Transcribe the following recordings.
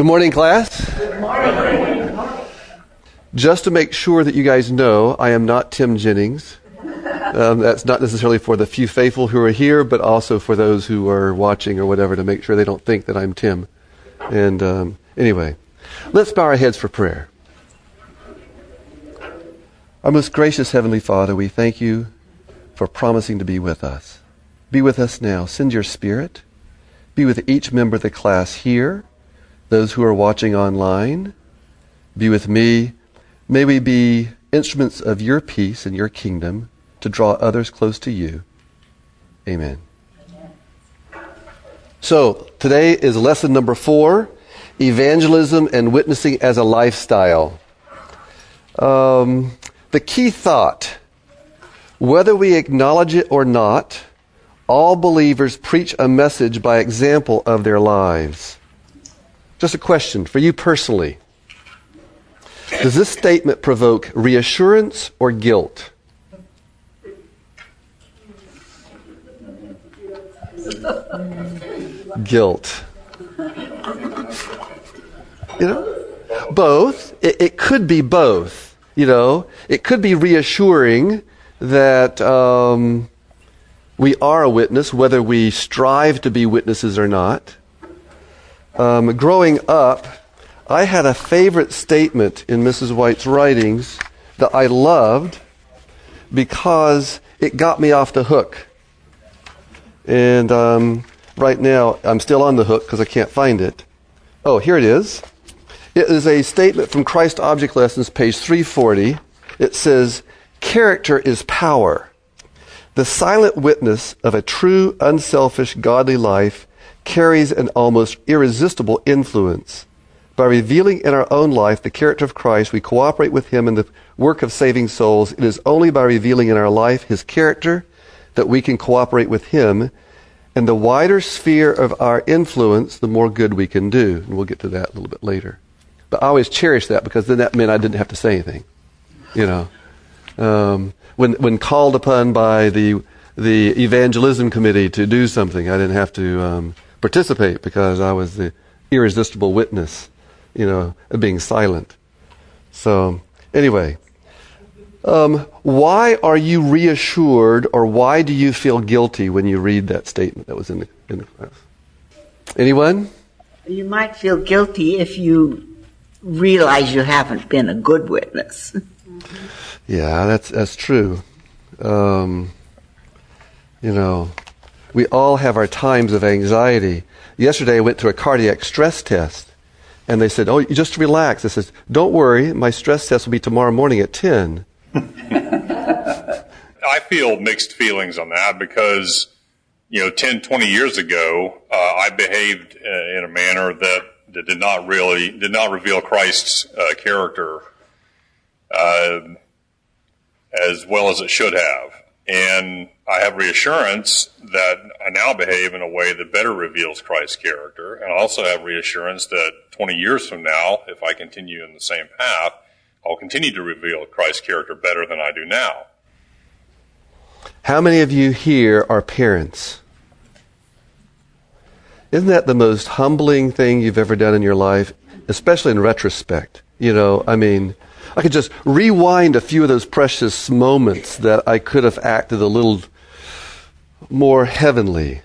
Good morning, class. Good morning. Just to make sure that you guys know, I am not Tim Jennings. Um, that's not necessarily for the few faithful who are here, but also for those who are watching or whatever to make sure they don't think that I'm Tim. And um, anyway, let's bow our heads for prayer. Our most gracious Heavenly Father, we thank you for promising to be with us. Be with us now. Send your Spirit. Be with each member of the class here those who are watching online. Be with me. May we be instruments of your peace and your kingdom to draw others close to you. Amen. So, today is lesson number four evangelism and witnessing as a lifestyle. Um, the key thought whether we acknowledge it or not, all believers preach a message by example of their lives. Just a question for you personally. Does this statement provoke reassurance or guilt? guilt. You know? Both. It, it, could be both. You know? It could be reassuring that um, we are a witness, whether we strive to be witnesses or not um, growing up, I had a favorite statement in Mrs. White's writings that I loved because it got me off the hook. And um, right now, I'm still on the hook because I can't find it. Oh, here it is. It is a statement from Christ Object Lessons, page 340. It says, Character is power. The silent witness of a true, unselfish, godly life carries an almost irresistible influence. By revealing in our own life the character of Christ, we cooperate with Him in the work of saving souls. It is only by revealing in our life His character that we can cooperate with Him. And the wider sphere of our influence, the more good we can do. And we'll get to that a little bit later. But I always cherish that because then that meant I didn't have to say anything. You know, um, when when called upon by the the evangelism committee to do something, I didn't have to. Um, participate because I was the irresistible witness, you know, of being silent. So, anyway, um, why are you reassured or why do you feel guilty when you read that statement that was in the, in the class? Anyone? You might feel guilty if you realize you haven't been a good witness. yeah, that's, that's true. Um, you know, we all have our times of anxiety. Yesterday, I went through a cardiac stress test, and they said, "Oh, you just relax." I said, "Don't worry, my stress test will be tomorrow morning at 10." I feel mixed feelings on that because, you know, 10, 20 years ago, uh, I behaved uh, in a manner that, that did not really did not reveal Christ's uh, character uh, as well as it should have. And I have reassurance that I now behave in a way that better reveals Christ's character. And I also have reassurance that 20 years from now, if I continue in the same path, I'll continue to reveal Christ's character better than I do now. How many of you here are parents? Isn't that the most humbling thing you've ever done in your life, especially in retrospect? You know, I mean, I could just rewind a few of those precious moments that I could have acted a little more heavenly,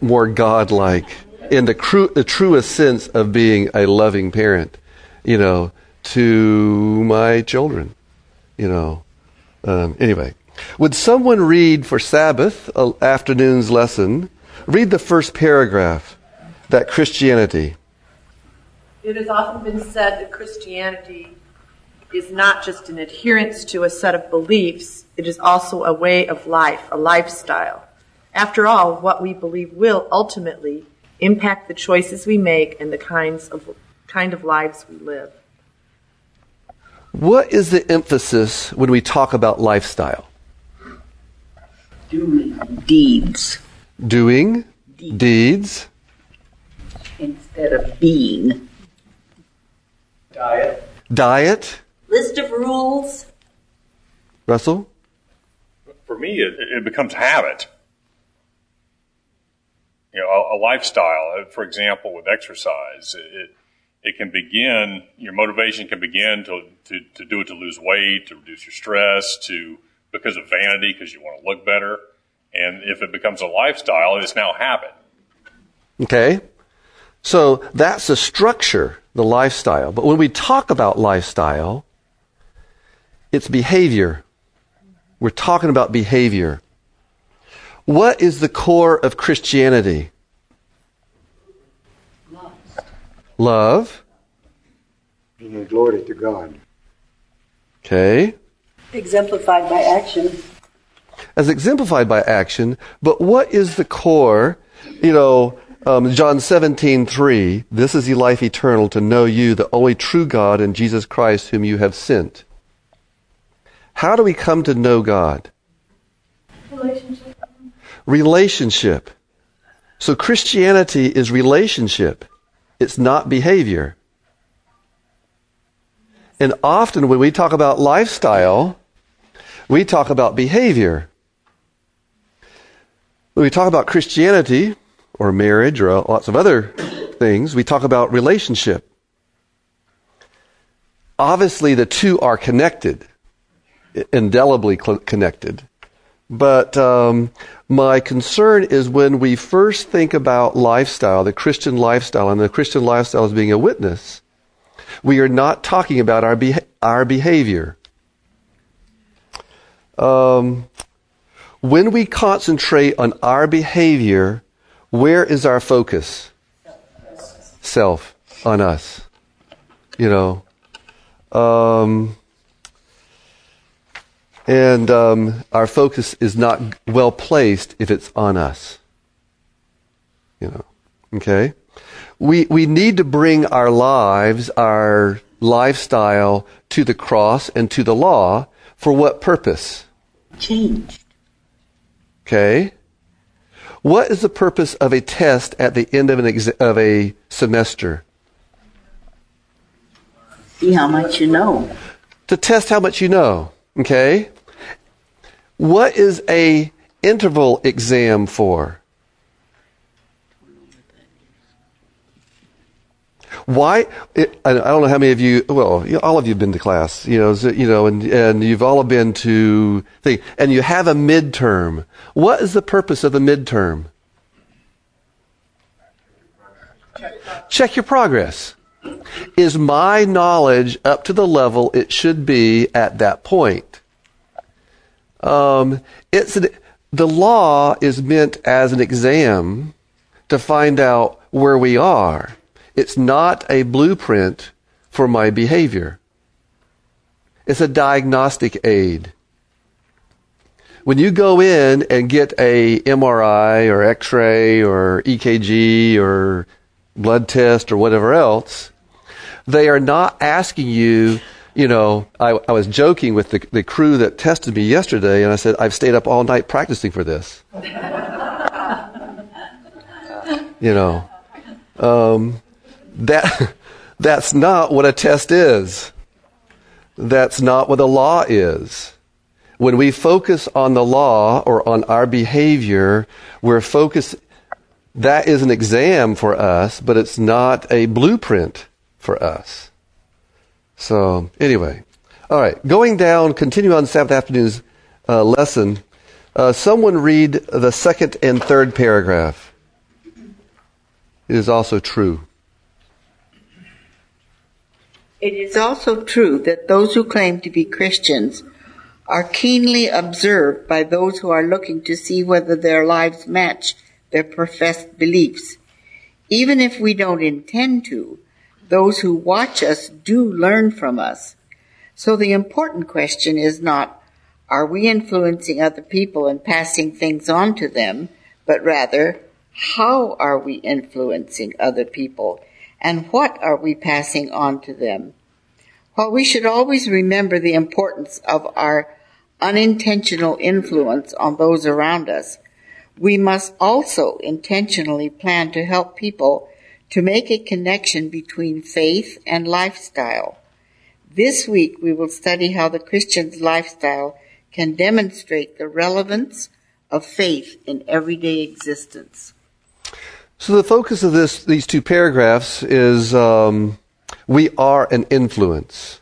more godlike, in the, cru- the truest sense of being a loving parent, you know, to my children, you know. Um, anyway, would someone read for Sabbath uh, afternoon's lesson? Read the first paragraph. That Christianity. It has often been said that Christianity is not just an adherence to a set of beliefs, it is also a way of life, a lifestyle. After all, what we believe will ultimately impact the choices we make and the kinds of kind of lives we live. What is the emphasis when we talk about lifestyle? Doing deeds. Doing deeds. deeds. Instead of being. Diet. Diet. List of rules. Russell? For me, it, it becomes habit. you know, a, a lifestyle. Uh, for example, with exercise, it, it can begin, your motivation can begin to, to, to do it to lose weight, to reduce your stress, to, because of vanity, because you want to look better. And if it becomes a lifestyle, it's now habit. Okay? So that's the structure, the lifestyle. But when we talk about lifestyle, it's behavior. We're talking about behavior. What is the core of Christianity? Love. Love. Giving glory to God. Okay. Exemplified by action. As exemplified by action, but what is the core? You know, um, John 17, 3, this is the life eternal to know you, the only true God, and Jesus Christ, whom you have sent. How do we come to know God? Relationship. Relationship. So Christianity is relationship. It's not behavior. And often when we talk about lifestyle, we talk about behavior. When we talk about Christianity, or marriage or lots of other things. We talk about relationship. Obviously, the two are connected, indelibly connected. But um, my concern is when we first think about lifestyle, the Christian lifestyle, and the Christian lifestyle as being a witness, we are not talking about our, beha- our behavior. Um, when we concentrate on our behavior, where is our focus? Self, on us. You know. Um, and um, our focus is not well placed if it's on us. You know. Okay? We, we need to bring our lives, our lifestyle to the cross and to the law for what purpose? Changed. Okay? What is the purpose of a test at the end of, an exa- of a semester? See how much you know. To test how much you know. Okay? What is a interval exam for? Why? It, I don't know how many of you. Well, all of you have been to class, you know, you know, and and you've all been to thing, and you have a midterm. What is the purpose of the midterm? Check your progress. Is my knowledge up to the level it should be at that point? Um, it's an, the law is meant as an exam to find out where we are. It's not a blueprint for my behavior. It's a diagnostic aid. When you go in and get a MRI or X-ray or EKG or blood test or whatever else, they are not asking you, you know, I, I was joking with the, the crew that tested me yesterday and I said, I've stayed up all night practicing for this. you know, um, that, that's not what a test is. That's not what the law is. When we focus on the law or on our behavior, we're focused, that is an exam for us, but it's not a blueprint for us. So, anyway. All right. Going down, continue on Sabbath afternoon's uh, lesson. Uh, someone read the second and third paragraph. It is also true. It is also true that those who claim to be Christians are keenly observed by those who are looking to see whether their lives match their professed beliefs. Even if we don't intend to, those who watch us do learn from us. So the important question is not, are we influencing other people and passing things on to them, but rather, how are we influencing other people and what are we passing on to them? While we should always remember the importance of our unintentional influence on those around us, we must also intentionally plan to help people to make a connection between faith and lifestyle. This week we will study how the Christian's lifestyle can demonstrate the relevance of faith in everyday existence. So the focus of this, these two paragraphs is um, we are an influence.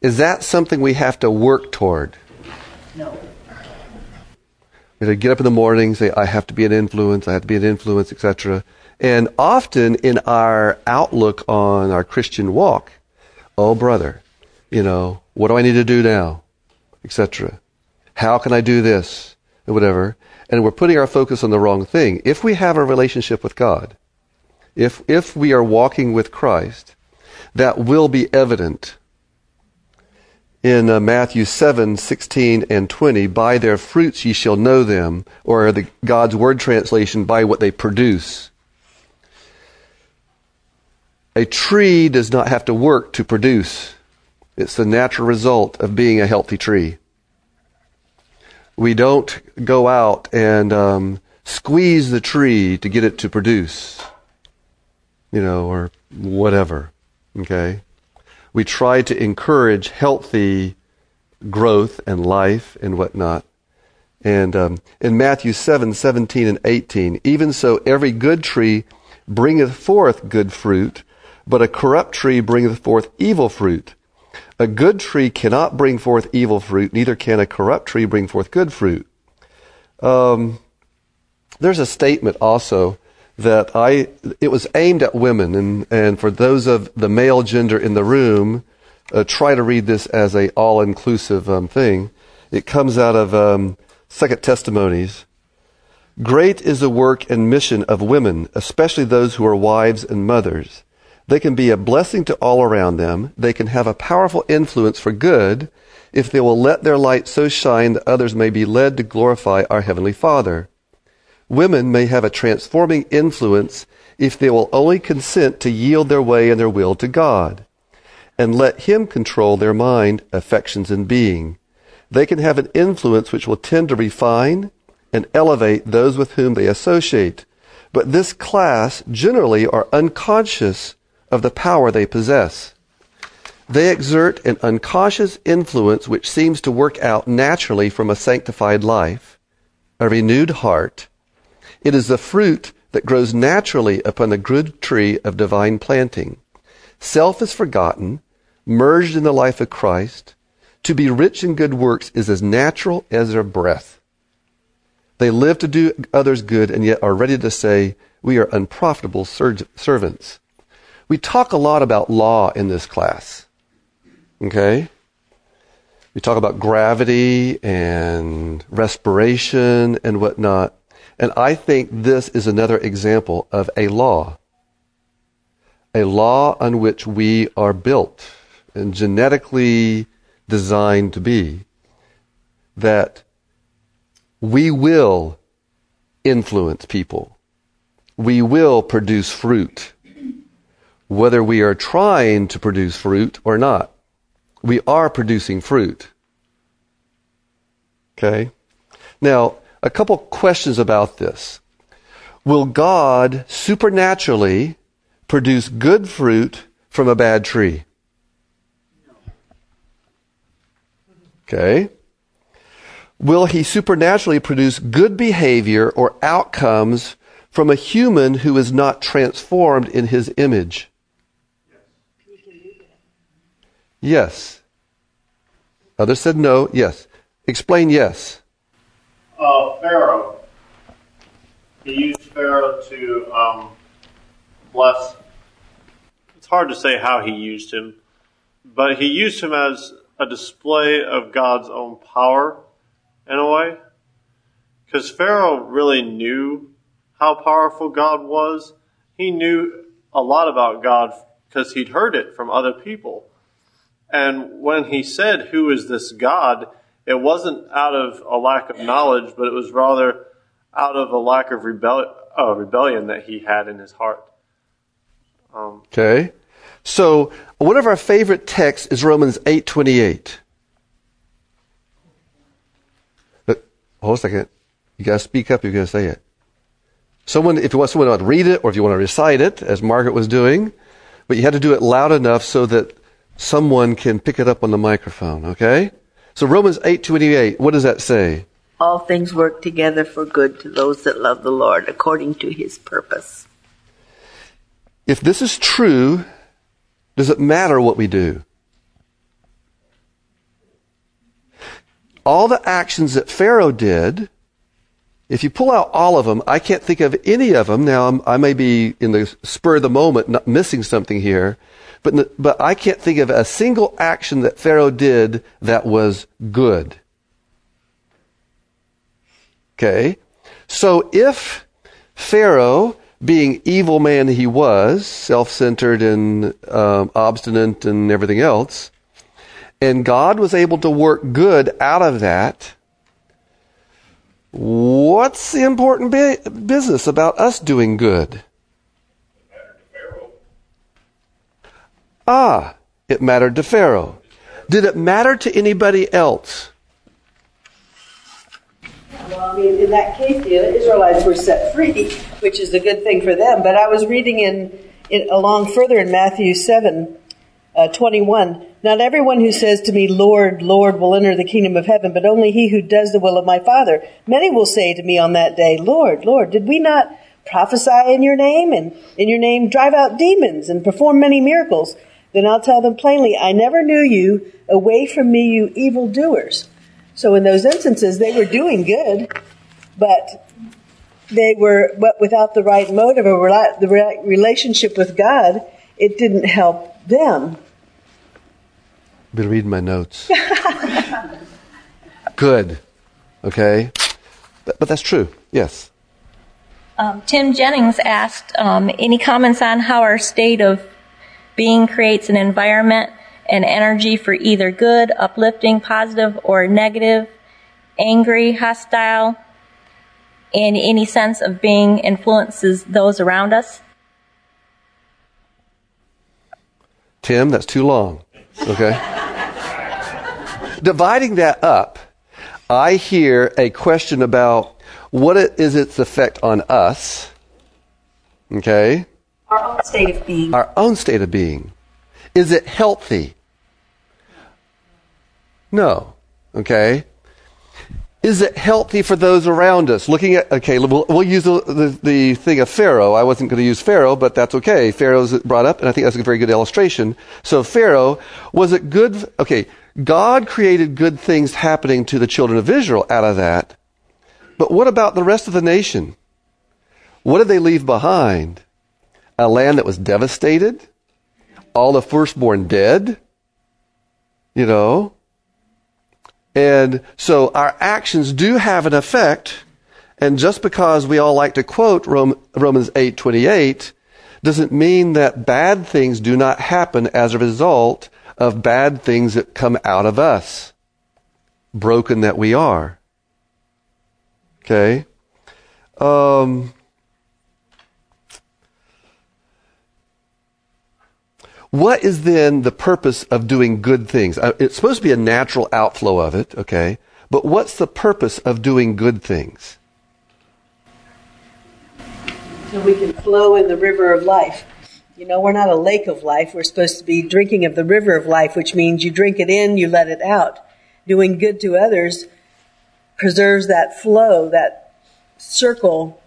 Is that something we have to work toward? No. We to get up in the morning, say, I have to be an influence, I have to be an influence, etc. And often in our outlook on our Christian walk, oh brother, you know, what do I need to do now? Etc. How can I do this? And whatever. And we're putting our focus on the wrong thing. If we have a relationship with God, if, if we are walking with Christ, that will be evident in uh, Matthew 7, 16 and 20, by their fruits ye shall know them, or the God's word translation, by what they produce. A tree does not have to work to produce. It's the natural result of being a healthy tree. We don't go out and um, squeeze the tree to get it to produce, you know, or whatever. Okay? We try to encourage healthy growth and life and whatnot. And um, in Matthew 7, 17 and 18, even so every good tree bringeth forth good fruit, but a corrupt tree bringeth forth evil fruit. A good tree cannot bring forth evil fruit, neither can a corrupt tree bring forth good fruit. Um, there's a statement also that I it was aimed at women, and and for those of the male gender in the room, uh, try to read this as a all inclusive um, thing. It comes out of um, Second Testimonies. Great is the work and mission of women, especially those who are wives and mothers. They can be a blessing to all around them. They can have a powerful influence for good if they will let their light so shine that others may be led to glorify our Heavenly Father. Women may have a transforming influence if they will only consent to yield their way and their will to God and let Him control their mind, affections, and being. They can have an influence which will tend to refine and elevate those with whom they associate. But this class generally are unconscious of the power they possess. They exert an unconscious influence which seems to work out naturally from a sanctified life, a renewed heart, it is the fruit that grows naturally upon the good tree of divine planting. Self is forgotten, merged in the life of Christ. To be rich in good works is as natural as their breath. They live to do others good and yet are ready to say, we are unprofitable ser- servants. We talk a lot about law in this class. Okay? We talk about gravity and respiration and whatnot. And I think this is another example of a law. A law on which we are built and genetically designed to be. That we will influence people. We will produce fruit. Whether we are trying to produce fruit or not. We are producing fruit. Okay? Now, a couple questions about this. Will God supernaturally produce good fruit from a bad tree? Okay. Will he supernaturally produce good behavior or outcomes from a human who is not transformed in his image? Yes. Others said no. Yes. Explain yes uh, Pharaoh. He used Pharaoh to um, bless. It's hard to say how he used him, but he used him as a display of God's own power in a way. Because Pharaoh really knew how powerful God was. He knew a lot about God because he'd heard it from other people. And when he said, Who is this God? it wasn't out of a lack of knowledge, but it was rather out of a lack of rebel- uh, rebellion that he had in his heart. Um, okay. So one of our favorite texts is Romans 8:28. Hold a second. You gotta speak up. You're gonna say it. Someone, if you want someone to read it, or if you want to recite it, as Margaret was doing, but you had to do it loud enough so that someone can pick it up on the microphone. Okay. So Romans 8:28, what does that say? All things work together for good to those that love the Lord according to his purpose. if this is true, does it matter what we do? All the actions that Pharaoh did, if you pull out all of them, I can't think of any of them. Now, I'm, i may be in the spur of the moment, not missing something here, but, but I can't think of a single action that Pharaoh did that was good. Okay? So if Pharaoh, being evil man he was, self-centered and um, obstinate and everything else, and God was able to work good out of that, what's the important business about us doing good? Ah, it mattered to Pharaoh. Did it matter to anybody else? Well, I mean, in that case, the Israelites were set free, which is a good thing for them. But I was reading in, in along further in Matthew 7, uh, 21. Not everyone who says to me, Lord, Lord, will enter the kingdom of heaven, but only he who does the will of my Father. Many will say to me on that day, Lord, Lord, did we not prophesy in your name and in your name drive out demons and perform many miracles? Then I'll tell them plainly, I never knew you. Away from me, you evildoers. So in those instances, they were doing good, but they were, but without the right motive or the right relationship with God, it didn't help them. Been reading my notes. good. Okay. But, but, that's true. Yes. Um, Tim Jennings asked um, any comments on how our state of being creates an environment and energy for either good, uplifting, positive, or negative, angry, hostile, in any sense of being influences those around us? Tim, that's too long. Okay? Dividing that up, I hear a question about what is its effect on us. Okay? Our own state of being. Our own state of being. Is it healthy? No. Okay? Is it healthy for those around us? Looking at, okay, we'll, we'll use the, the, the, thing of Pharaoh. I wasn't going to use Pharaoh, but that's okay. Pharaoh's brought up, and I think that's a very good illustration. So Pharaoh, was it good? Okay, God created good things happening to the children of Israel out of that. But what about the rest of the nation? What did they leave behind? A land that was devastated? All the firstborn dead? You know? And so our actions do have an effect. And just because we all like to quote Romans 8:28 doesn't mean that bad things do not happen as a result of bad things that come out of us. Broken that we are. Okay? Um, What is then the purpose of doing good things? Uh, it's supposed to be a natural outflow of it, okay? But what's the purpose of doing good things? So we can flow in the river of life. You know, we're not a lake of life. We're supposed to be drinking of the river of life, which means you drink it in, you let it out. Doing good to others preserves that flow, that circle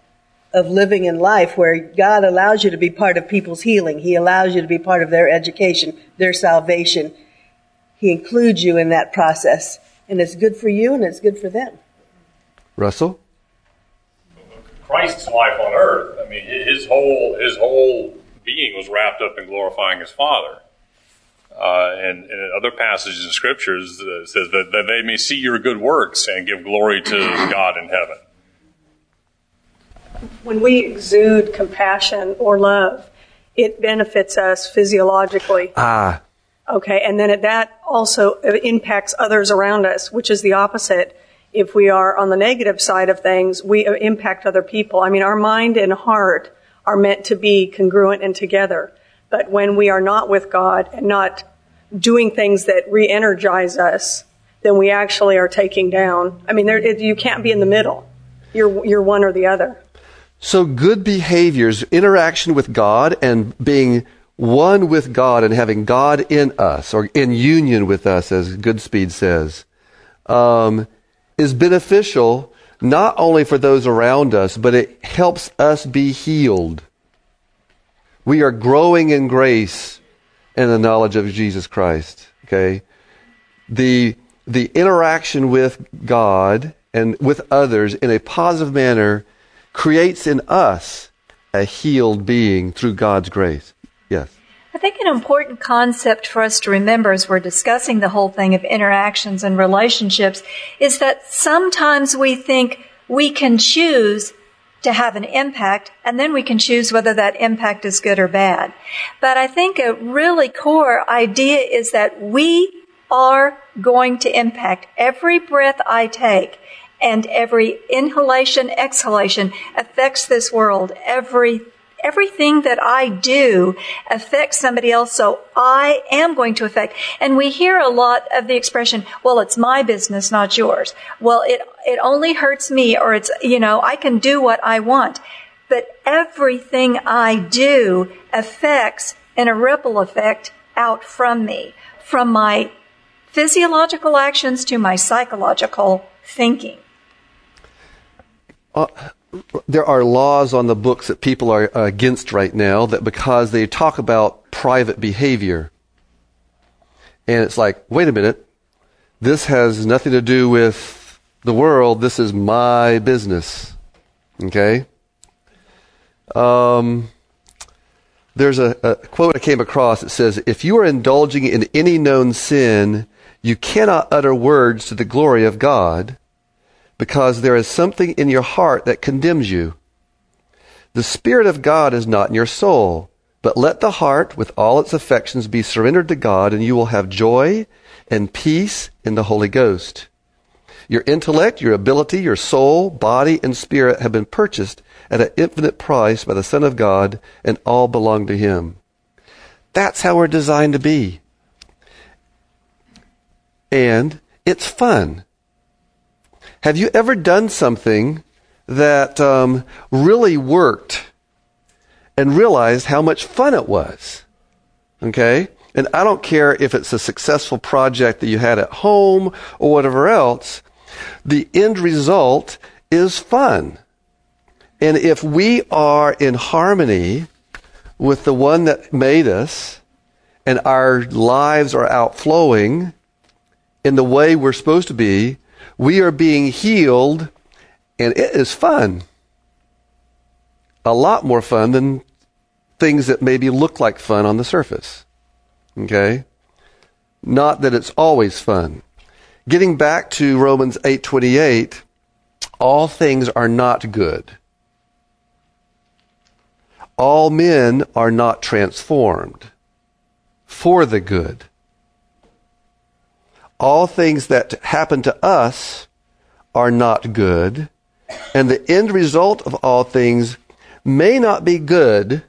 of living in life where God allows you to be part of people's healing. He allows you to be part of their education, their salvation. He includes you in that process. And it's good for you and it's good for them. Russell? Christ's life on earth, I mean, his whole, his whole being was wrapped up in glorifying his Father. Uh, and, and, other passages in scriptures uh, says that, that they may see your good works and give glory to God in heaven when we exude compassion or love, it benefits us physiologically. Ah. Okay, and then that also impacts others around us, which is the opposite. If we are on the negative side of things, we impact other people. I mean, our mind and heart are meant to be congruent and together. But when we are not with God and not doing things that re-energize us, then we actually are taking down. I mean, there, it, you can't be in the middle. You're, you're one or the other. So good behaviors, interaction with God and being one with God and having God in us or in union with us, as Goodspeed says, um, is beneficial not only for those around us, but it helps us be healed. We are growing in grace and the knowledge of Jesus Christ. Okay? The, the interaction with God and with others in a positive manner creates in us a healed being through God's grace. Yes. I think an important concept for us to remember as we're discussing the whole thing of interactions and relationships is that sometimes we think we can choose to have an impact and then we can choose whether that impact is good or bad. But I think a really core idea is that we are going to impact every breath I take and every inhalation, exhalation affects this world. Every everything that I do affects somebody else, so I am going to affect. And we hear a lot of the expression, well, it's my business, not yours. Well, it, it only hurts me, or it's, you know, I can do what I want. But everything I do affects in a ripple effect out from me, from my physiological actions to my psychological thinking. Uh, there are laws on the books that people are against right now that because they talk about private behavior. And it's like, wait a minute, this has nothing to do with the world. This is my business. Okay? Um, there's a, a quote I came across that says, If you are indulging in any known sin, you cannot utter words to the glory of God because there is something in your heart that condemns you. The Spirit of God is not in your soul, but let the heart with all its affections be surrendered to God and you will have joy and peace in the Holy Ghost. Your intellect, your ability, your soul, body, and spirit have been purchased at an infinite price by the Son of God and all belong to Him. That's how we're designed to be. And it's fun. Have you ever done something that um, really worked and realized how much fun it was? Okay? And I don't care if it's a successful project that you had at home or whatever else, the end result is fun. And if we are in harmony with the one that made us and our lives are outflowing in the way we're supposed to be, we are being healed, and it is fun. A lot more fun than things that maybe look like fun on the surface. Okay? Not that it's always fun. Getting back to Romans 8:28, all things are not good. All men are not transformed for the good all things that happen to us are not good, and the end result of all things may not be good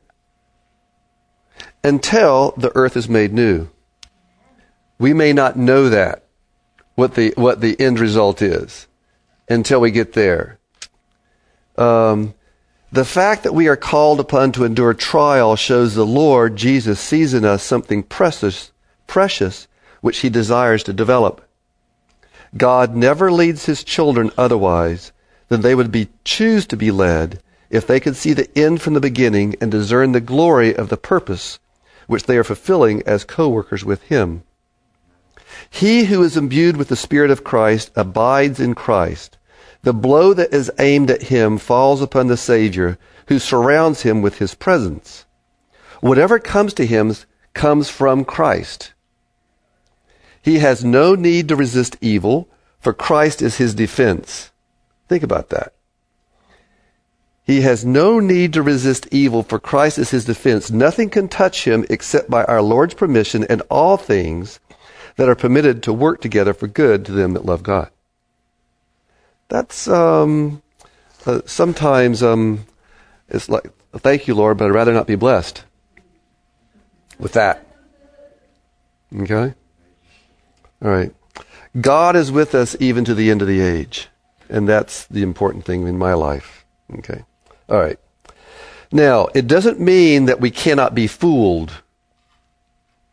until the earth is made new. We may not know that, what the, what the end result is, until we get there. Um, the fact that we are called upon to endure trial shows the Lord Jesus sees in us something precious, precious which he desires to develop. God never leads his children otherwise than they would be choose to be led if they could see the end from the beginning and discern the glory of the purpose which they are fulfilling as co-workers with him. He who is imbued with the Spirit of Christ abides in Christ. The blow that is aimed at him falls upon the Savior who surrounds him with his presence. Whatever comes to him comes from Christ. He has no need to resist evil, for Christ is his defense. Think about that. He has no need to resist evil, for Christ is his defense. Nothing can touch him except by our Lord's permission, and all things that are permitted to work together for good to them that love God. That's um, uh, sometimes um, it's like, thank you, Lord, but I'd rather not be blessed with that. Okay? All right. God is with us even to the end of the age. And that's the important thing in my life. Okay. All right. Now, it doesn't mean that we cannot be fooled.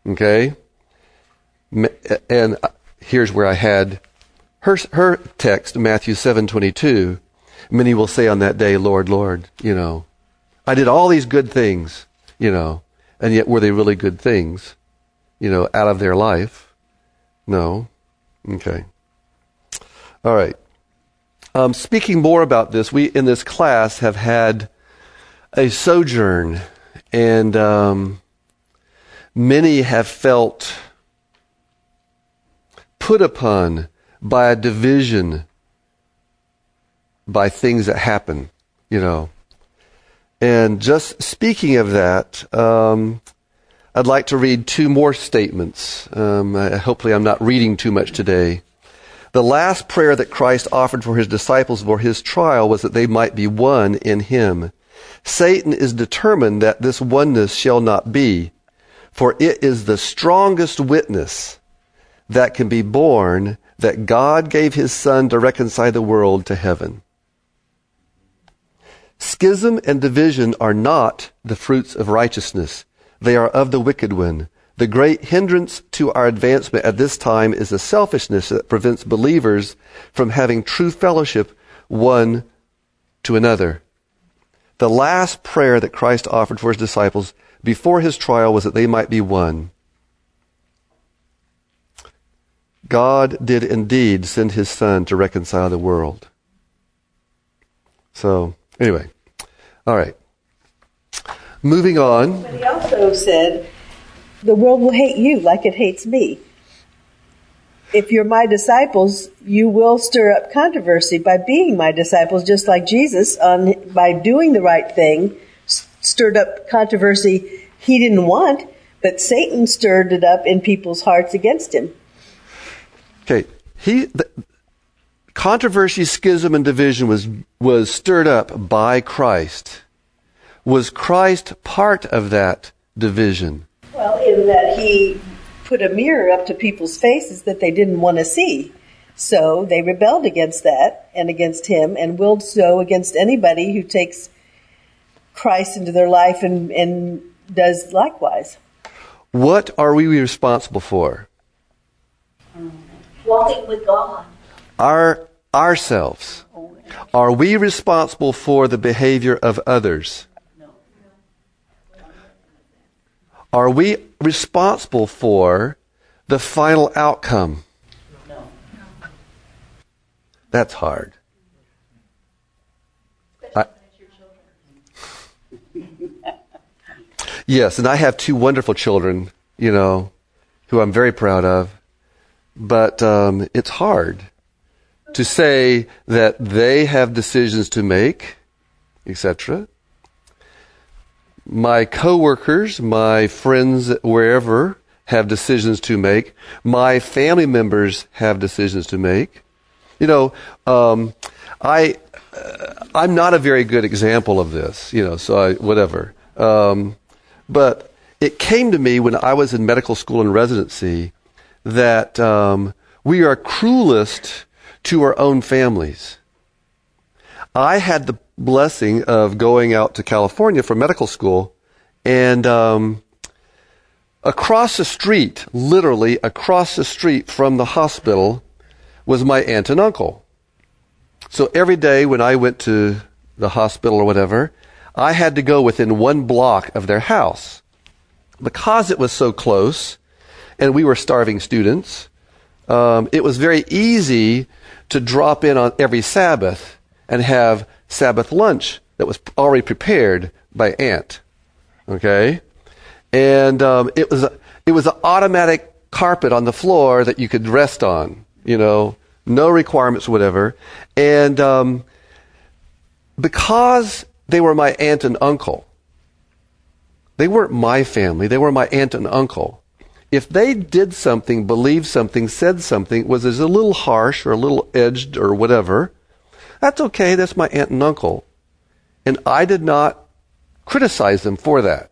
Okay? And uh, here's where I had her, her text, Matthew 7:22. Many will say on that day, Lord, Lord, you know, I did all these good things. you know, and yet were they really good things, you know, out of their life? No. Okay. All right. Um, speaking more about this, we in this class have had a sojourn, and um, many have felt put upon by a division by things that happen, you know. And just speaking of that, um, I'd like to read two more statements. Um, hopefully, I'm not reading too much today. The last prayer that Christ offered for his disciples for his trial was that they might be one in him. Satan is determined that this oneness shall not be, for it is the strongest witness that can be borne that God gave his Son to reconcile the world to heaven. Schism and division are not the fruits of righteousness. They are of the wicked one. The great hindrance to our advancement at this time is the selfishness that prevents believers from having true fellowship one to another. The last prayer that Christ offered for his disciples before his trial was that they might be one. God did indeed send his son to reconcile the world. So, anyway, all right. Moving on. But he also said, the world will hate you like it hates me. If you're my disciples, you will stir up controversy by being my disciples, just like Jesus, on, by doing the right thing, stirred up controversy he didn't want, but Satan stirred it up in people's hearts against him. Okay, he the, controversy, schism, and division was was stirred up by Christ. Was Christ part of that division? Well, in that he put a mirror up to people's faces that they didn't want to see. So they rebelled against that and against him and will so against anybody who takes Christ into their life and, and does likewise. What are we responsible for? Walking with God. Our ourselves. Are we responsible for the behavior of others? Are we responsible for the final outcome? No. That's hard. Yes, and I have two wonderful children, you know, who I'm very proud of. But um, it's hard to say that they have decisions to make, etc my coworkers, my friends wherever have decisions to make. My family members have decisions to make. You know, um, I uh, I'm not a very good example of this. You know, so I, whatever. Um, but it came to me when I was in medical school and residency that um, we are cruelest to our own families. I had the blessing of going out to California for medical school, and um, across the street, literally across the street from the hospital, was my aunt and uncle. So every day when I went to the hospital or whatever, I had to go within one block of their house. Because it was so close, and we were starving students, um, it was very easy to drop in on every Sabbath and have Sabbath lunch that was already prepared by Aunt. Okay, and um, it was a, it was an automatic carpet on the floor that you could rest on. You know, no requirements, whatever. And um, because they were my aunt and uncle, they weren't my family. They were my aunt and uncle. If they did something, believed something, said something, was as a little harsh or a little edged or whatever, that's okay. That's my aunt and uncle. And I did not criticize them for that.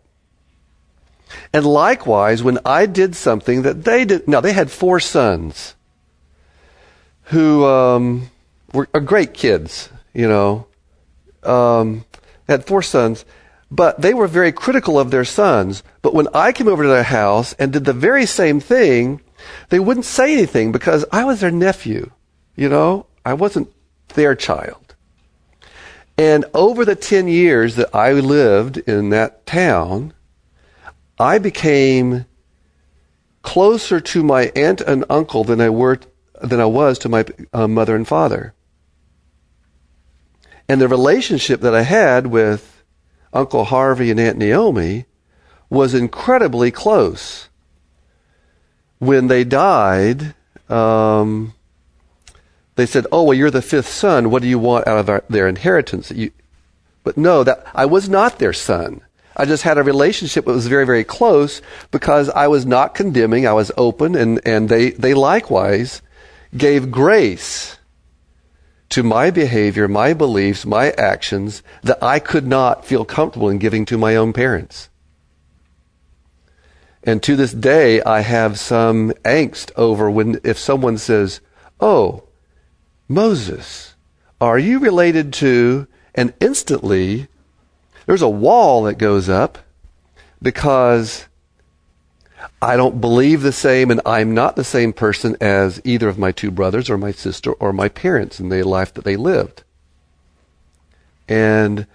And likewise, when I did something that they did, now they had four sons who um, were great kids, you know, um, had four sons, but they were very critical of their sons. But when I came over to their house and did the very same thing, they wouldn't say anything because I was their nephew, you know, I wasn't their child. And over the 10 years that I lived in that town, I became closer to my aunt and uncle than I were than I was to my uh, mother and father. And the relationship that I had with Uncle Harvey and Aunt Naomi was incredibly close. When they died, um, they said, "Oh, well, you're the fifth son. What do you want out of our, their inheritance?" You, but no, that I was not their son. I just had a relationship that was very, very close because I was not condemning. I was open, and and they they likewise gave grace to my behavior, my beliefs, my actions that I could not feel comfortable in giving to my own parents. And to this day, I have some angst over when, if someone says, Oh, Moses, are you related to, and instantly there's a wall that goes up because I don't believe the same and I'm not the same person as either of my two brothers or my sister or my parents in the life that they lived. And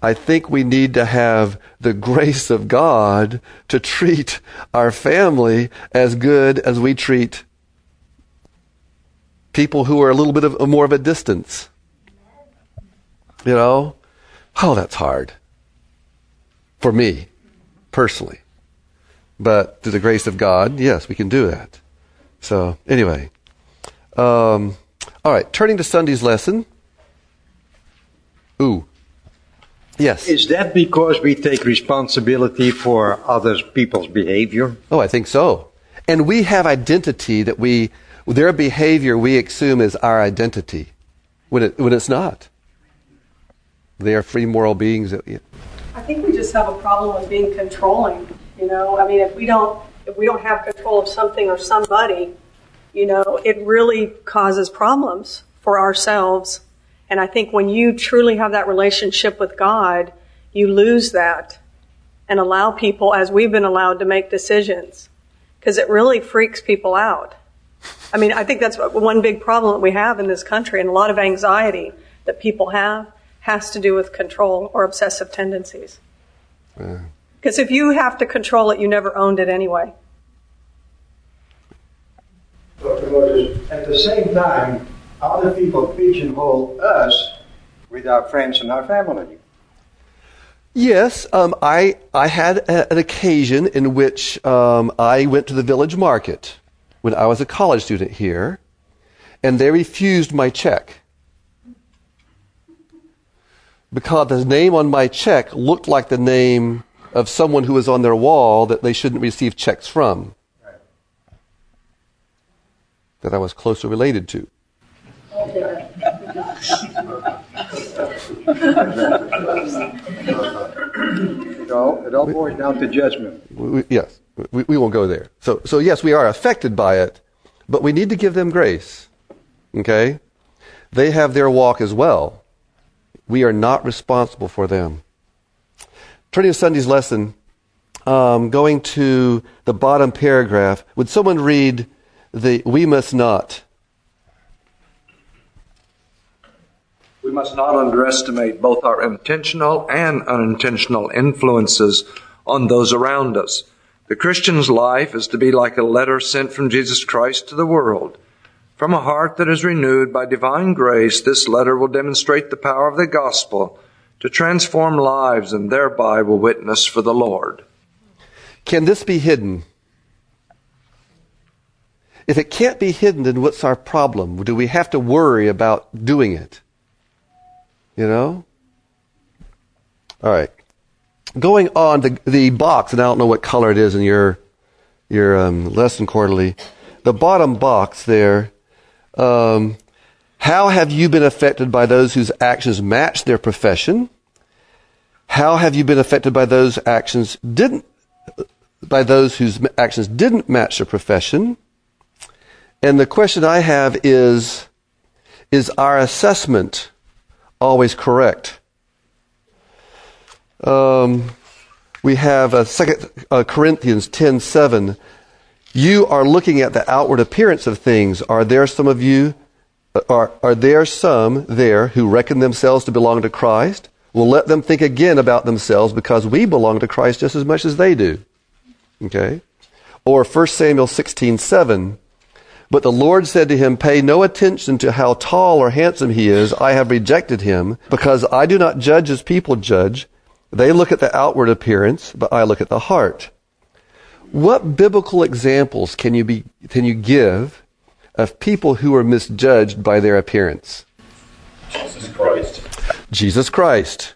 I think we need to have the grace of God to treat our family as good as we treat people who are a little bit of more of a distance. You know? Oh, that's hard. For me, personally. But through the grace of God, yes, we can do that. So, anyway. Um, all right, turning to Sunday's lesson. Ooh. Yes. Is that because we take responsibility for other people's behavior? Oh, I think so. And we have identity that we, their behavior we assume is our identity when, it, when it's not. They are free moral beings. I think we just have a problem with being controlling. You know, I mean, if we don't if we don't have control of something or somebody, you know, it really causes problems for ourselves. And I think when you truly have that relationship with God, you lose that and allow people, as we've been allowed, to make decisions. Because it really freaks people out. I mean, I think that's one big problem that we have in this country, and a lot of anxiety that people have has to do with control or obsessive tendencies. Yeah. Because if you have to control it, you never owned it anyway. At the same time, other people pigeonhole us with our friends and our family. Yes, um, I I had a, an occasion in which um, I went to the village market when I was a college student here, and they refused my check because the name on my check looked like the name of someone who was on their wall that they shouldn't receive checks from. That I was closely related to. No, it all boils down to judgment. We, yes, we, we won't go there. So, so yes, we are affected by it, but we need to give them grace. Okay? They have their walk as well. We are not responsible for them. Turning to Sunday's lesson, um, going to the bottom paragraph, would someone read the we must not? We must not underestimate both our intentional and unintentional influences on those around us. The Christian's life is to be like a letter sent from Jesus Christ to the world. From a heart that is renewed by divine grace, this letter will demonstrate the power of the gospel to transform lives and thereby will witness for the Lord. Can this be hidden? If it can't be hidden, then what's our problem? Do we have to worry about doing it? You know? All right. Going on, the, the box, and I don't know what color it is in your, your um, lesson quarterly. The bottom box there, um, how have you been affected by those whose actions match their profession? How have you been affected by those actions didn't by those whose actions didn't match their profession? And the question I have is is our assessment always correct? Um, we have a second uh, Corinthians ten seven. You are looking at the outward appearance of things. Are there some of you are, are there some there who reckon themselves to belong to Christ? Well, let them think again about themselves because we belong to Christ just as much as they do. Okay? Or 1 Samuel 16 7. But the Lord said to him, Pay no attention to how tall or handsome he is. I have rejected him, because I do not judge as people judge. They look at the outward appearance, but I look at the heart. What biblical examples can you, be, can you give of people who are misjudged by their appearance? Jesus Christ. Jesus Christ.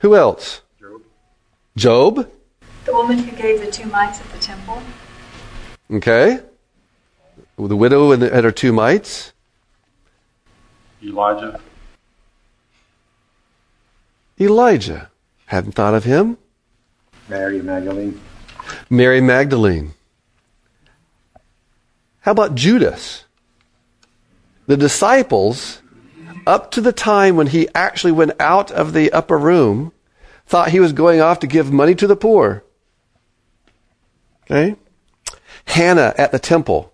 Who else? Job. Job? The woman who gave the two mites at the temple. Okay. The widow and, and her two mites. Elijah. Elijah. Hadn't thought of him. Mary Magdalene. Mary Magdalene. How about Judas? The disciples, up to the time when he actually went out of the upper room, thought he was going off to give money to the poor. Okay? Hannah at the temple,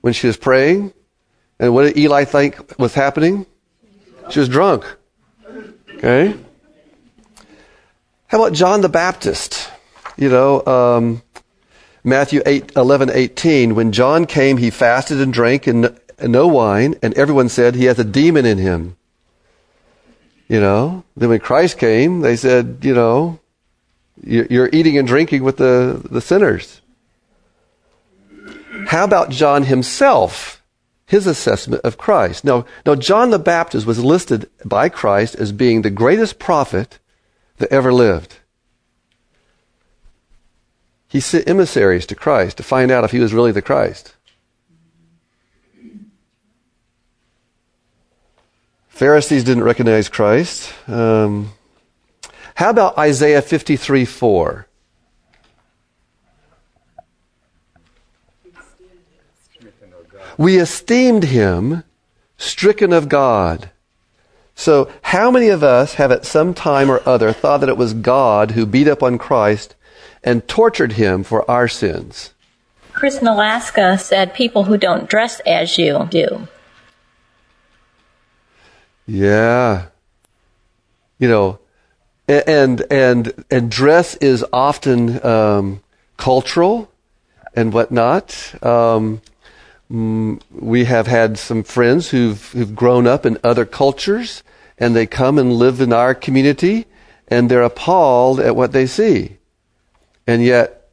when she was praying, and what did Eli think was happening? She was drunk. Okay? How about John the Baptist? You know, um, Matthew 8, 11, 18, when John came, he fasted and drank and, and no wine, and everyone said he has a demon in him. You know, then when Christ came, they said, you know, you're eating and drinking with the, the sinners. How about John himself? His assessment of Christ. Now, now, John the Baptist was listed by Christ as being the greatest prophet that ever lived. He sent emissaries to Christ to find out if he was really the Christ. Pharisees didn't recognize Christ. Um, how about Isaiah 53 4? We esteemed him stricken of God. So, how many of us have at some time or other thought that it was God who beat up on Christ and tortured him for our sins? Chris in Alaska said people who don't dress as you do. Yeah. You know, and and and dress is often um, cultural and whatnot. Um, we have had some friends who've, who've grown up in other cultures and they come and live in our community and they're appalled at what they see. And yet,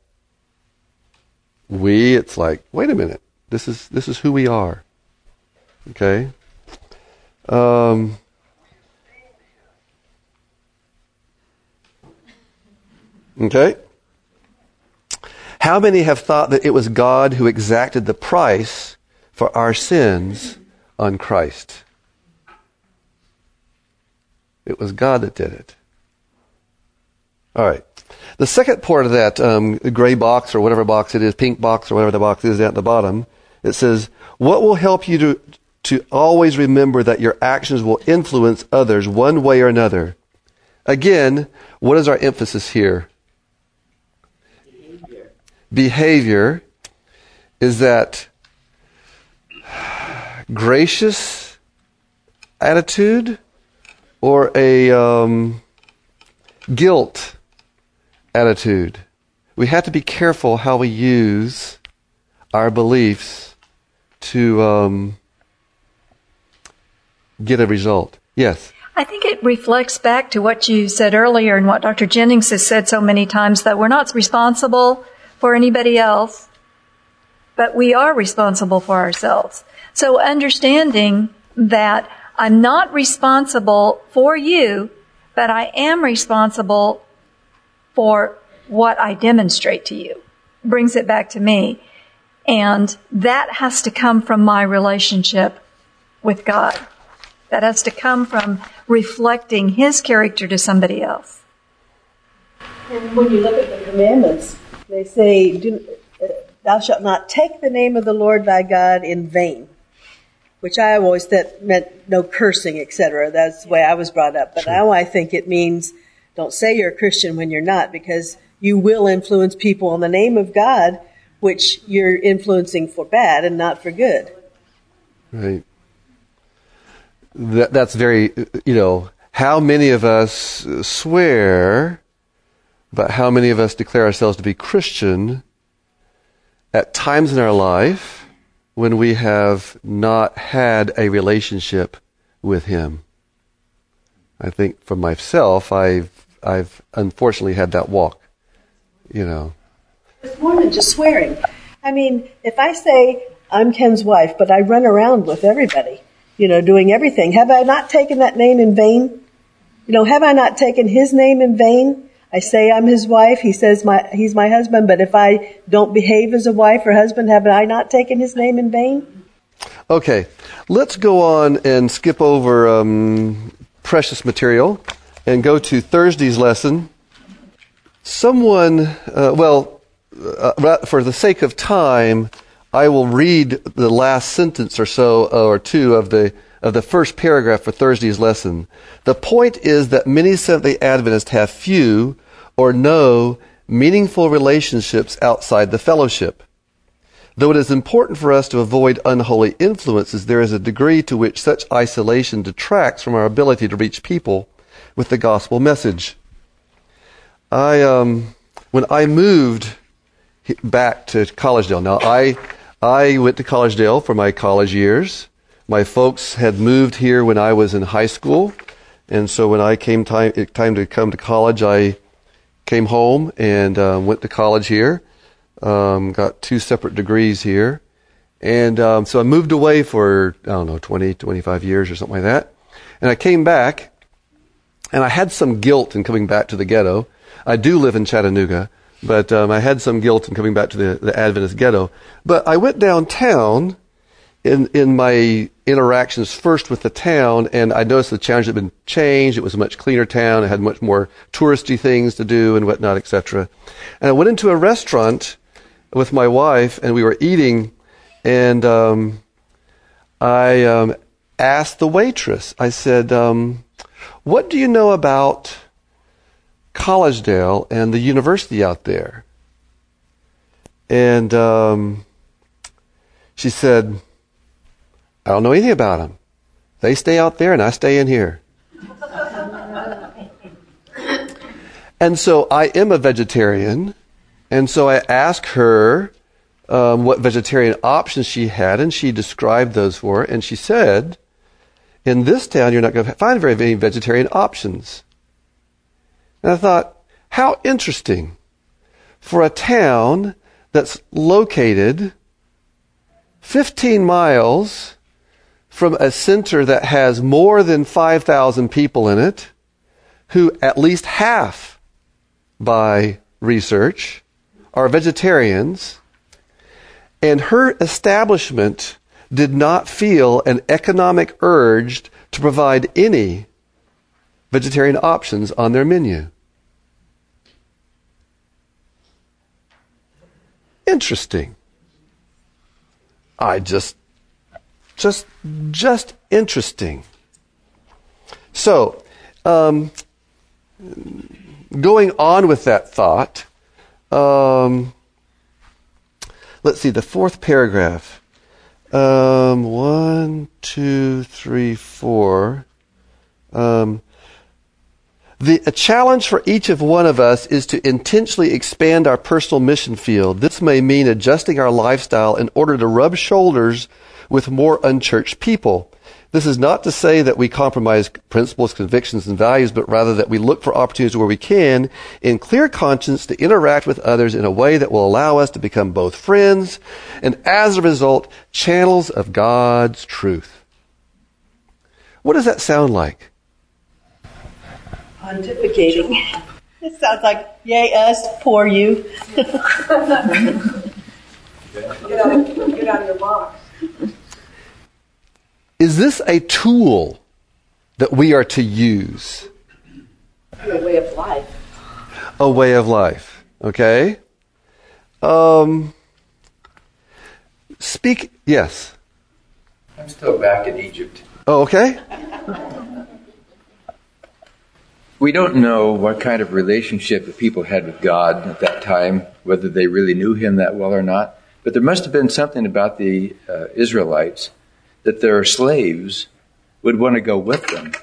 we, it's like, wait a minute, this is, this is who we are. Okay? Um, okay? How many have thought that it was God who exacted the price for our sins on Christ? It was God that did it. All right. The second part of that um, gray box or whatever box it is, pink box or whatever the box is down at the bottom, it says, What will help you to, to always remember that your actions will influence others one way or another? Again, what is our emphasis here? Behavior is that gracious attitude or a um, guilt attitude. We have to be careful how we use our beliefs to um, get a result. Yes. I think it reflects back to what you said earlier and what Dr. Jennings has said so many times that we're not responsible for anybody else, but we are responsible for ourselves. So understanding that I'm not responsible for you, but I am responsible for what I demonstrate to you brings it back to me. And that has to come from my relationship with God. That has to come from reflecting His character to somebody else. And when you look at the commandments, they say, Do, uh, Thou shalt not take the name of the Lord thy God in vain, which I always thought meant no cursing, etc. That's the way I was brought up. But sure. now I think it means don't say you're a Christian when you're not, because you will influence people in the name of God, which you're influencing for bad and not for good. Right. That, that's very, you know, how many of us swear but how many of us declare ourselves to be Christian at times in our life when we have not had a relationship with Him? I think for myself, I've, I've unfortunately had that walk, you know. It's more than just swearing. I mean, if I say I'm Ken's wife, but I run around with everybody, you know, doing everything, have I not taken that name in vain? You know, have I not taken his name in vain? I say I'm his wife. He says my, he's my husband, but if I don't behave as a wife or husband, have I not taken his name in vain? Okay, let's go on and skip over um, precious material and go to Thursday's lesson. Someone, uh, well, uh, for the sake of time, I will read the last sentence or so or two of the of the first paragraph for Thursday's lesson. The point is that many Seventh day Adventists have few or no meaningful relationships outside the fellowship. Though it is important for us to avoid unholy influences, there is a degree to which such isolation detracts from our ability to reach people with the gospel message. I, um, when I moved back to Collegedale, now I, I went to Collegedale for my college years. My folks had moved here when I was in high school, and so when I came time time to come to college, I came home and uh, went to college here. Um, got two separate degrees here, and um, so I moved away for I don't know 20, 25 years or something like that. And I came back, and I had some guilt in coming back to the ghetto. I do live in Chattanooga, but um, I had some guilt in coming back to the, the Adventist ghetto. But I went downtown in in my interactions first with the town, and I noticed the towns had been changed. It was a much cleaner town. It had much more touristy things to do and whatnot, etc. And I went into a restaurant with my wife, and we were eating, and um, I um, asked the waitress. I said, um, "What do you know about Collegedale and the university out there?" And um, she said I don't know anything about them. They stay out there and I stay in here. and so I am a vegetarian. And so I asked her um, what vegetarian options she had, and she described those for her. And she said, In this town, you're not going to find very many vegetarian options. And I thought, how interesting for a town that's located 15 miles from a center that has more than 5,000 people in it, who at least half, by research, are vegetarians, and her establishment did not feel an economic urge to provide any vegetarian options on their menu. Interesting. I just just, just interesting. So, um, going on with that thought, um, let's see, the fourth paragraph. Um, one, two, three, four. Um, the a challenge for each of one of us is to intentionally expand our personal mission field. This may mean adjusting our lifestyle in order to rub shoulders with more unchurched people. This is not to say that we compromise principles, convictions, and values, but rather that we look for opportunities where we can, in clear conscience, to interact with others in a way that will allow us to become both friends and, as a result, channels of God's truth. What does that sound like? Pontificating. It sounds like, yay, us, poor you. get, out, get out of your box. Is this a tool that we are to use? A way of life. A way of life. Okay? Um, speak, yes. I'm still back in Egypt. Oh, okay. we don't know what kind of relationship the people had with God at that time, whether they really knew Him that well or not. But there must have been something about the uh, Israelites that their slaves would want to go with them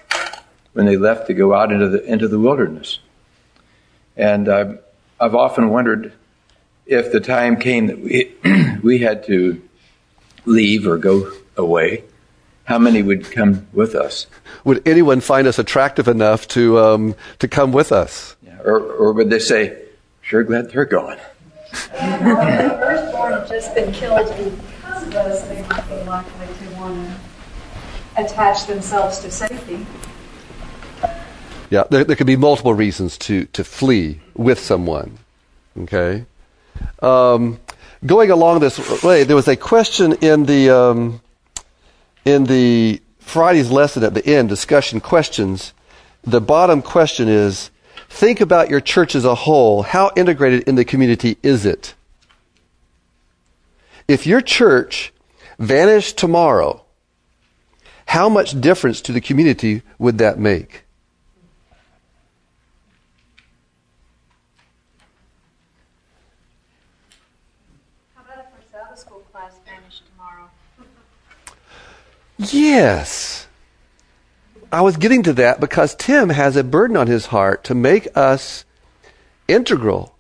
when they left to go out into the, into the wilderness. And uh, I've often wondered if the time came that we, we had to leave or go away, how many would come with us? Would anyone find us attractive enough to, um, to come with us? Yeah. Or, or would they say, sure glad they're gone? The firstborn had just been killed because of they might be likely to want to attach themselves to safety. Yeah, there, there could be multiple reasons to, to flee with someone. Okay? Um, going along this way, there was a question in the, um, in the Friday's lesson at the end, discussion questions. The bottom question is think about your church as a whole. How integrated in the community is it? If your church vanished tomorrow, how much difference to the community would that make? How about if our Sabbath school class vanished tomorrow? yes. I was getting to that because Tim has a burden on his heart to make us integral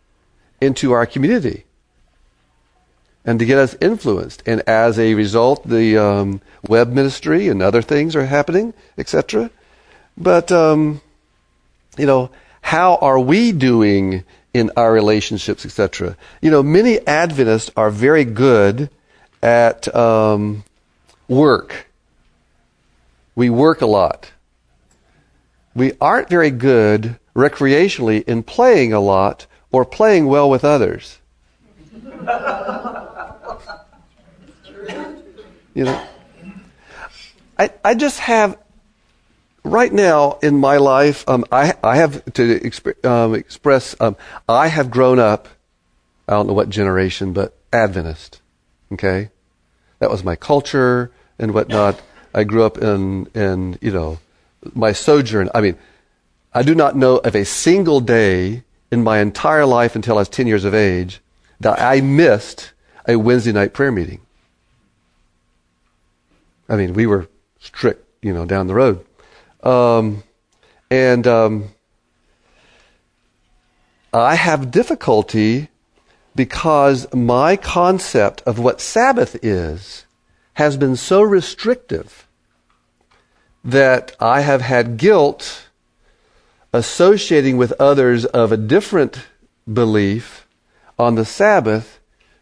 into our community and to get us influenced. And as a result, the um, web ministry and other things are happening, etc. But, um, you know, how are we doing in our relationships, etc.? You know, many Adventists are very good at um, work we work a lot. We aren't very good recreationally in playing a lot or playing well with others. you know, I, I just have right now in my life, um, I, I have to exp- um, express, um, I have grown up, I don't know what generation, but Adventist. Okay? That was my culture and whatnot. I grew up in, in, you know, my sojourn. I mean, I do not know of a single day in my entire life until I was 10 years of age that I missed a Wednesday night prayer meeting. I mean, we were strict, you know, down the road. Um, and um, I have difficulty because my concept of what Sabbath is has been so restrictive that I have had guilt associating with others of a different belief on the Sabbath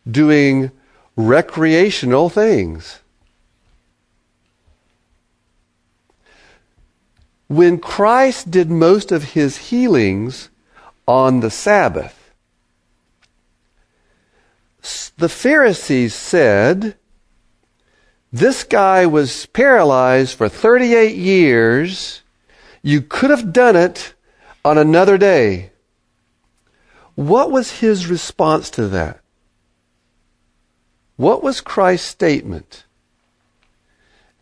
doing recreational things. When Christ did most of his healings on the Sabbath, the Pharisees said, this guy was paralyzed for 38 years. You could have done it on another day. What was his response to that? What was Christ's statement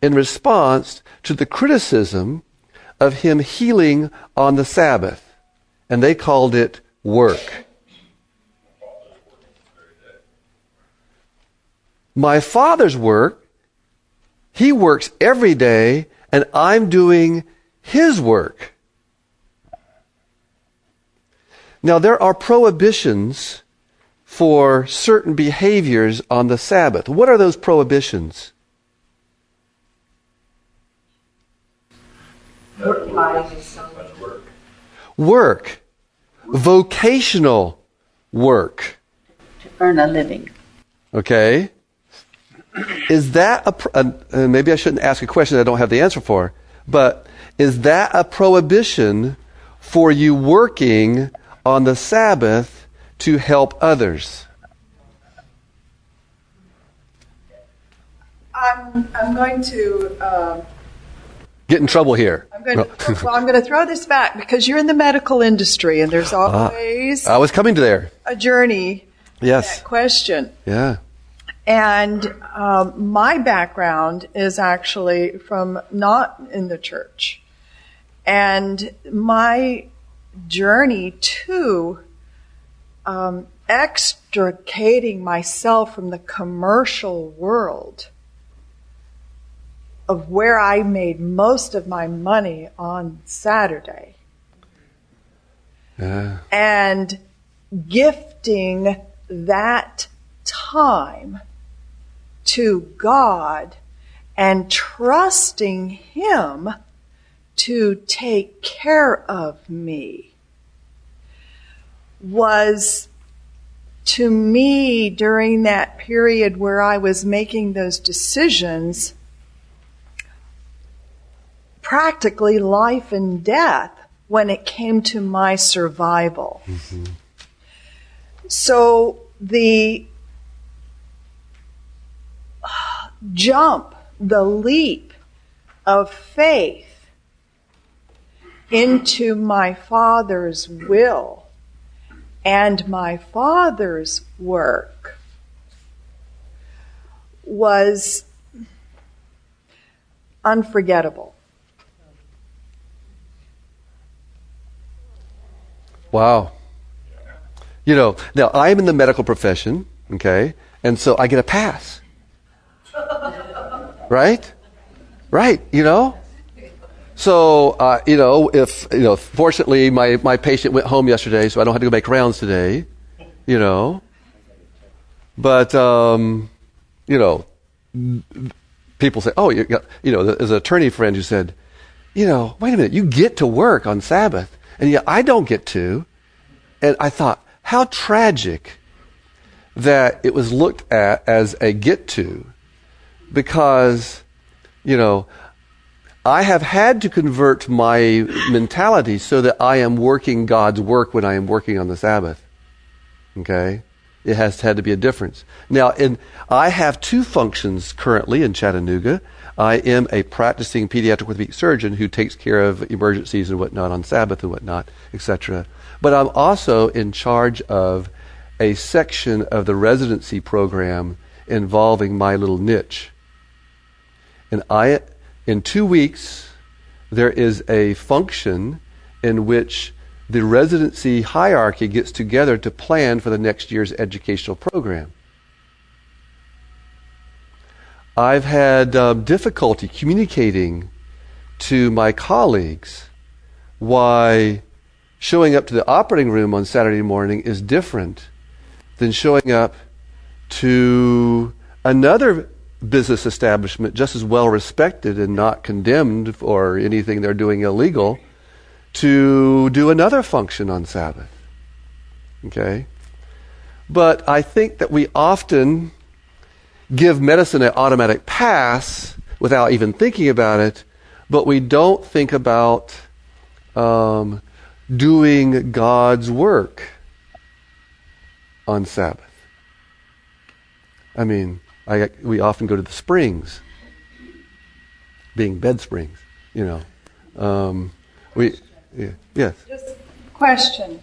in response to the criticism of him healing on the Sabbath? And they called it work. My Father's work he works every day, and I'm doing His work. Now, there are prohibitions for certain behaviors on the Sabbath. What are those prohibitions? Work. Vocational work. To earn a living. Okay. Is that a, uh, maybe I shouldn't ask a question I don't have the answer for, but is that a prohibition for you working on the Sabbath to help others? I'm, I'm going to. Uh, Get in trouble here. I'm going, to, well, I'm going to throw this back because you're in the medical industry and there's ah, always. Uh, I was coming to there. A journey. Yes. question. Yeah. And um, my background is actually from not in the church. And my journey to um, extricating myself from the commercial world of where I made most of my money on Saturday Yeah. and gifting that time to God and trusting Him to take care of me was to me during that period where I was making those decisions practically life and death when it came to my survival. Mm-hmm. So the jump, the leap of faith into my Father's will and my Father's work was unforgettable. Wow. You know, now I'm in the medical profession, okay, and so I get a pass. Right? Right, you know? So, uh, you know, if, you know, fortunately my, my patient went home yesterday, so I don't have to go make rounds today, you know. But, um, you know, people say, oh, you, got, you know, there's an attorney friend who said, you know, wait a minute, you get to work on Sabbath, and yet I don't get to. And I thought, how tragic that it was looked at as a get to because, you know, I have had to convert my mentality so that I am working God's work when I am working on the Sabbath. Okay? It has had to be a difference. Now, in, I have two functions currently in Chattanooga. I am a practicing pediatric orthopedic surgeon who takes care of emergencies and whatnot on Sabbath and whatnot, etc. But I'm also in charge of a section of the residency program involving my little niche. And I, in two weeks, there is a function in which the residency hierarchy gets together to plan for the next year's educational program. I've had um, difficulty communicating to my colleagues why showing up to the operating room on Saturday morning is different than showing up to another business establishment just as well respected and not condemned for anything they're doing illegal to do another function on Sabbath. Okay? But I think that we often give medicine an automatic pass without even thinking about it, but we don't think about um, doing God's work on Sabbath. I mean, I, we often go to the springs, being bed springs, you know. Um, we, yeah, yes. Just question.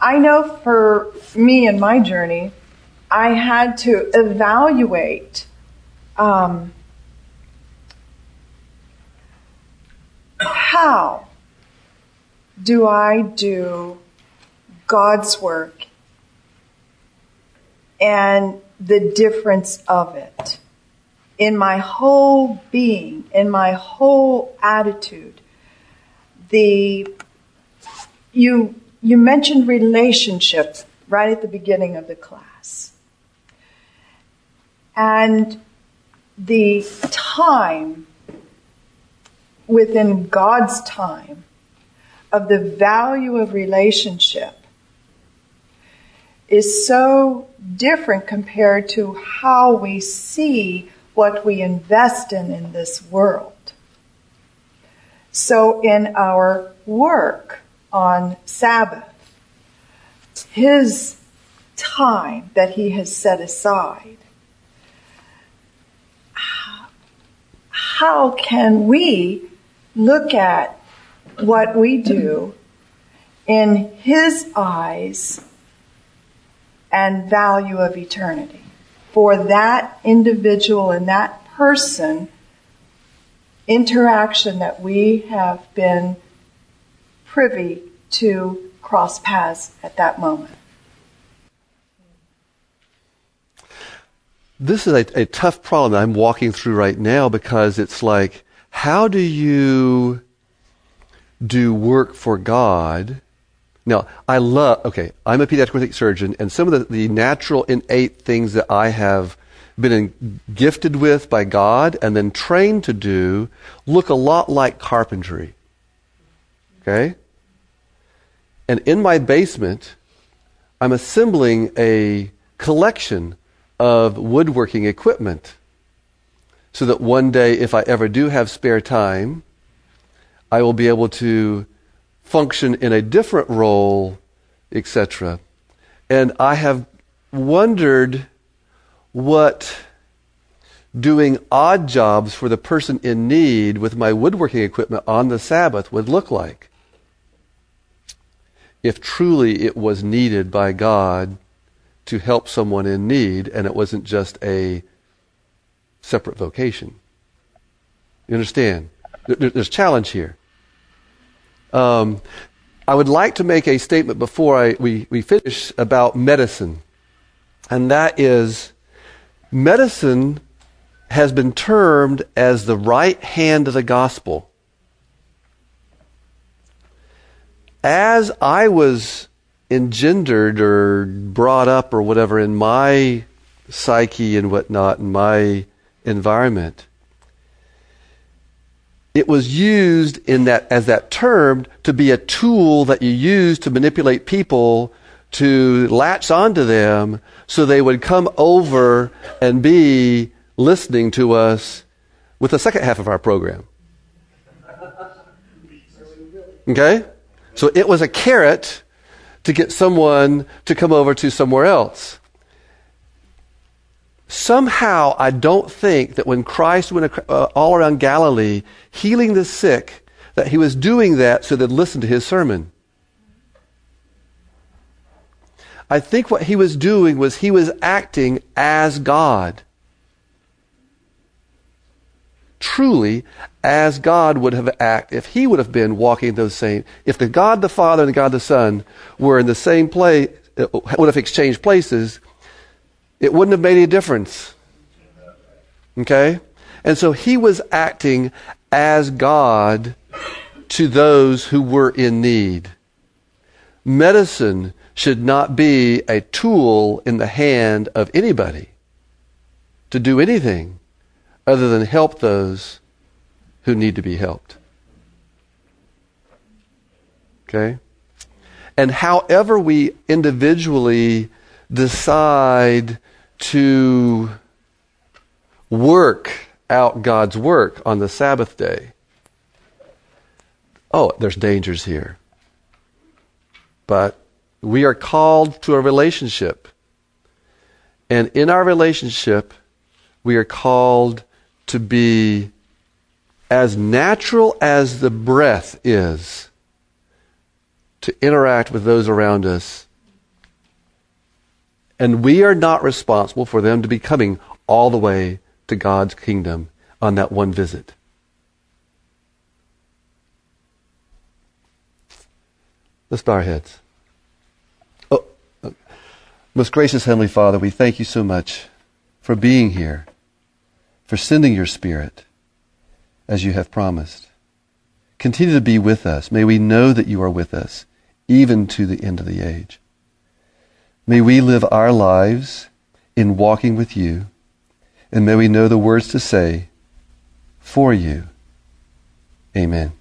I know for me in my journey, I had to evaluate um, how do I do God's work and the difference of it in my whole being, in my whole attitude. The you you mentioned relationships right at the beginning of the class. And the time within God's time of the value of relationship is so different compared to how we see what we invest in in this world. So in our work on Sabbath, his time that he has set aside, how can we look at what we do in his eyes and value of eternity for that individual and that person interaction that we have been privy to cross paths at that moment. This is a, a tough problem that I'm walking through right now because it's like, how do you do work for God Now, I love, okay, I'm a pediatric orthopedic surgeon, and some of the, the natural innate things that I have been in, gifted with by God and then trained to do look a lot like carpentry. Okay? And in my basement, I'm assembling a collection of woodworking equipment so that one day, if I ever do have spare time, I will be able to function in a different role, etc. And I have wondered what doing odd jobs for the person in need with my woodworking equipment on the Sabbath would look like. If truly it was needed by God to help someone in need and it wasn't just a separate vocation. You understand? There's challenge here. Um, I would like to make a statement before I, we, we finish about medicine. And that is medicine has been termed as the right hand of the gospel. As I was engendered or brought up or whatever in my psyche and whatnot, in my environment, it was used in that as that term to be a tool that you use to manipulate people to latch onto them so they would come over and be listening to us with the second half of our program. Okay? So it was a carrot to get someone to come over to somewhere else. Somehow, I don't think that when Christ went uh, all around Galilee healing the sick, that he was doing that so they'd listen to his sermon. I think what he was doing was he was acting as God. Truly, as God would have acted if he would have been walking those same. If the God the Father and the God the Son were in the same place, uh, would have exchanged places, it wouldn't have made any difference. Okay? And so he was acting as God to those who were in need. Medicine should not be a tool in the hand of anybody to do anything other than help those who need to be helped. Okay? And however we individually decide to work out God's work on the Sabbath day, oh, there's dangers here. But we are called to a relationship. And in our relationship, we are called to be as natural as the breath is to interact with those around us. And we are not responsible for them to be coming all the way to God's kingdom on that one visit. Let's bow our heads. Oh, uh, most gracious Heavenly Father, we thank you so much for being here, for sending your Spirit as you have promised. Continue to be with us. May we know that you are with us, even to the end of the age. May we live our lives in walking with you, and may we know the words to say for you. Amen.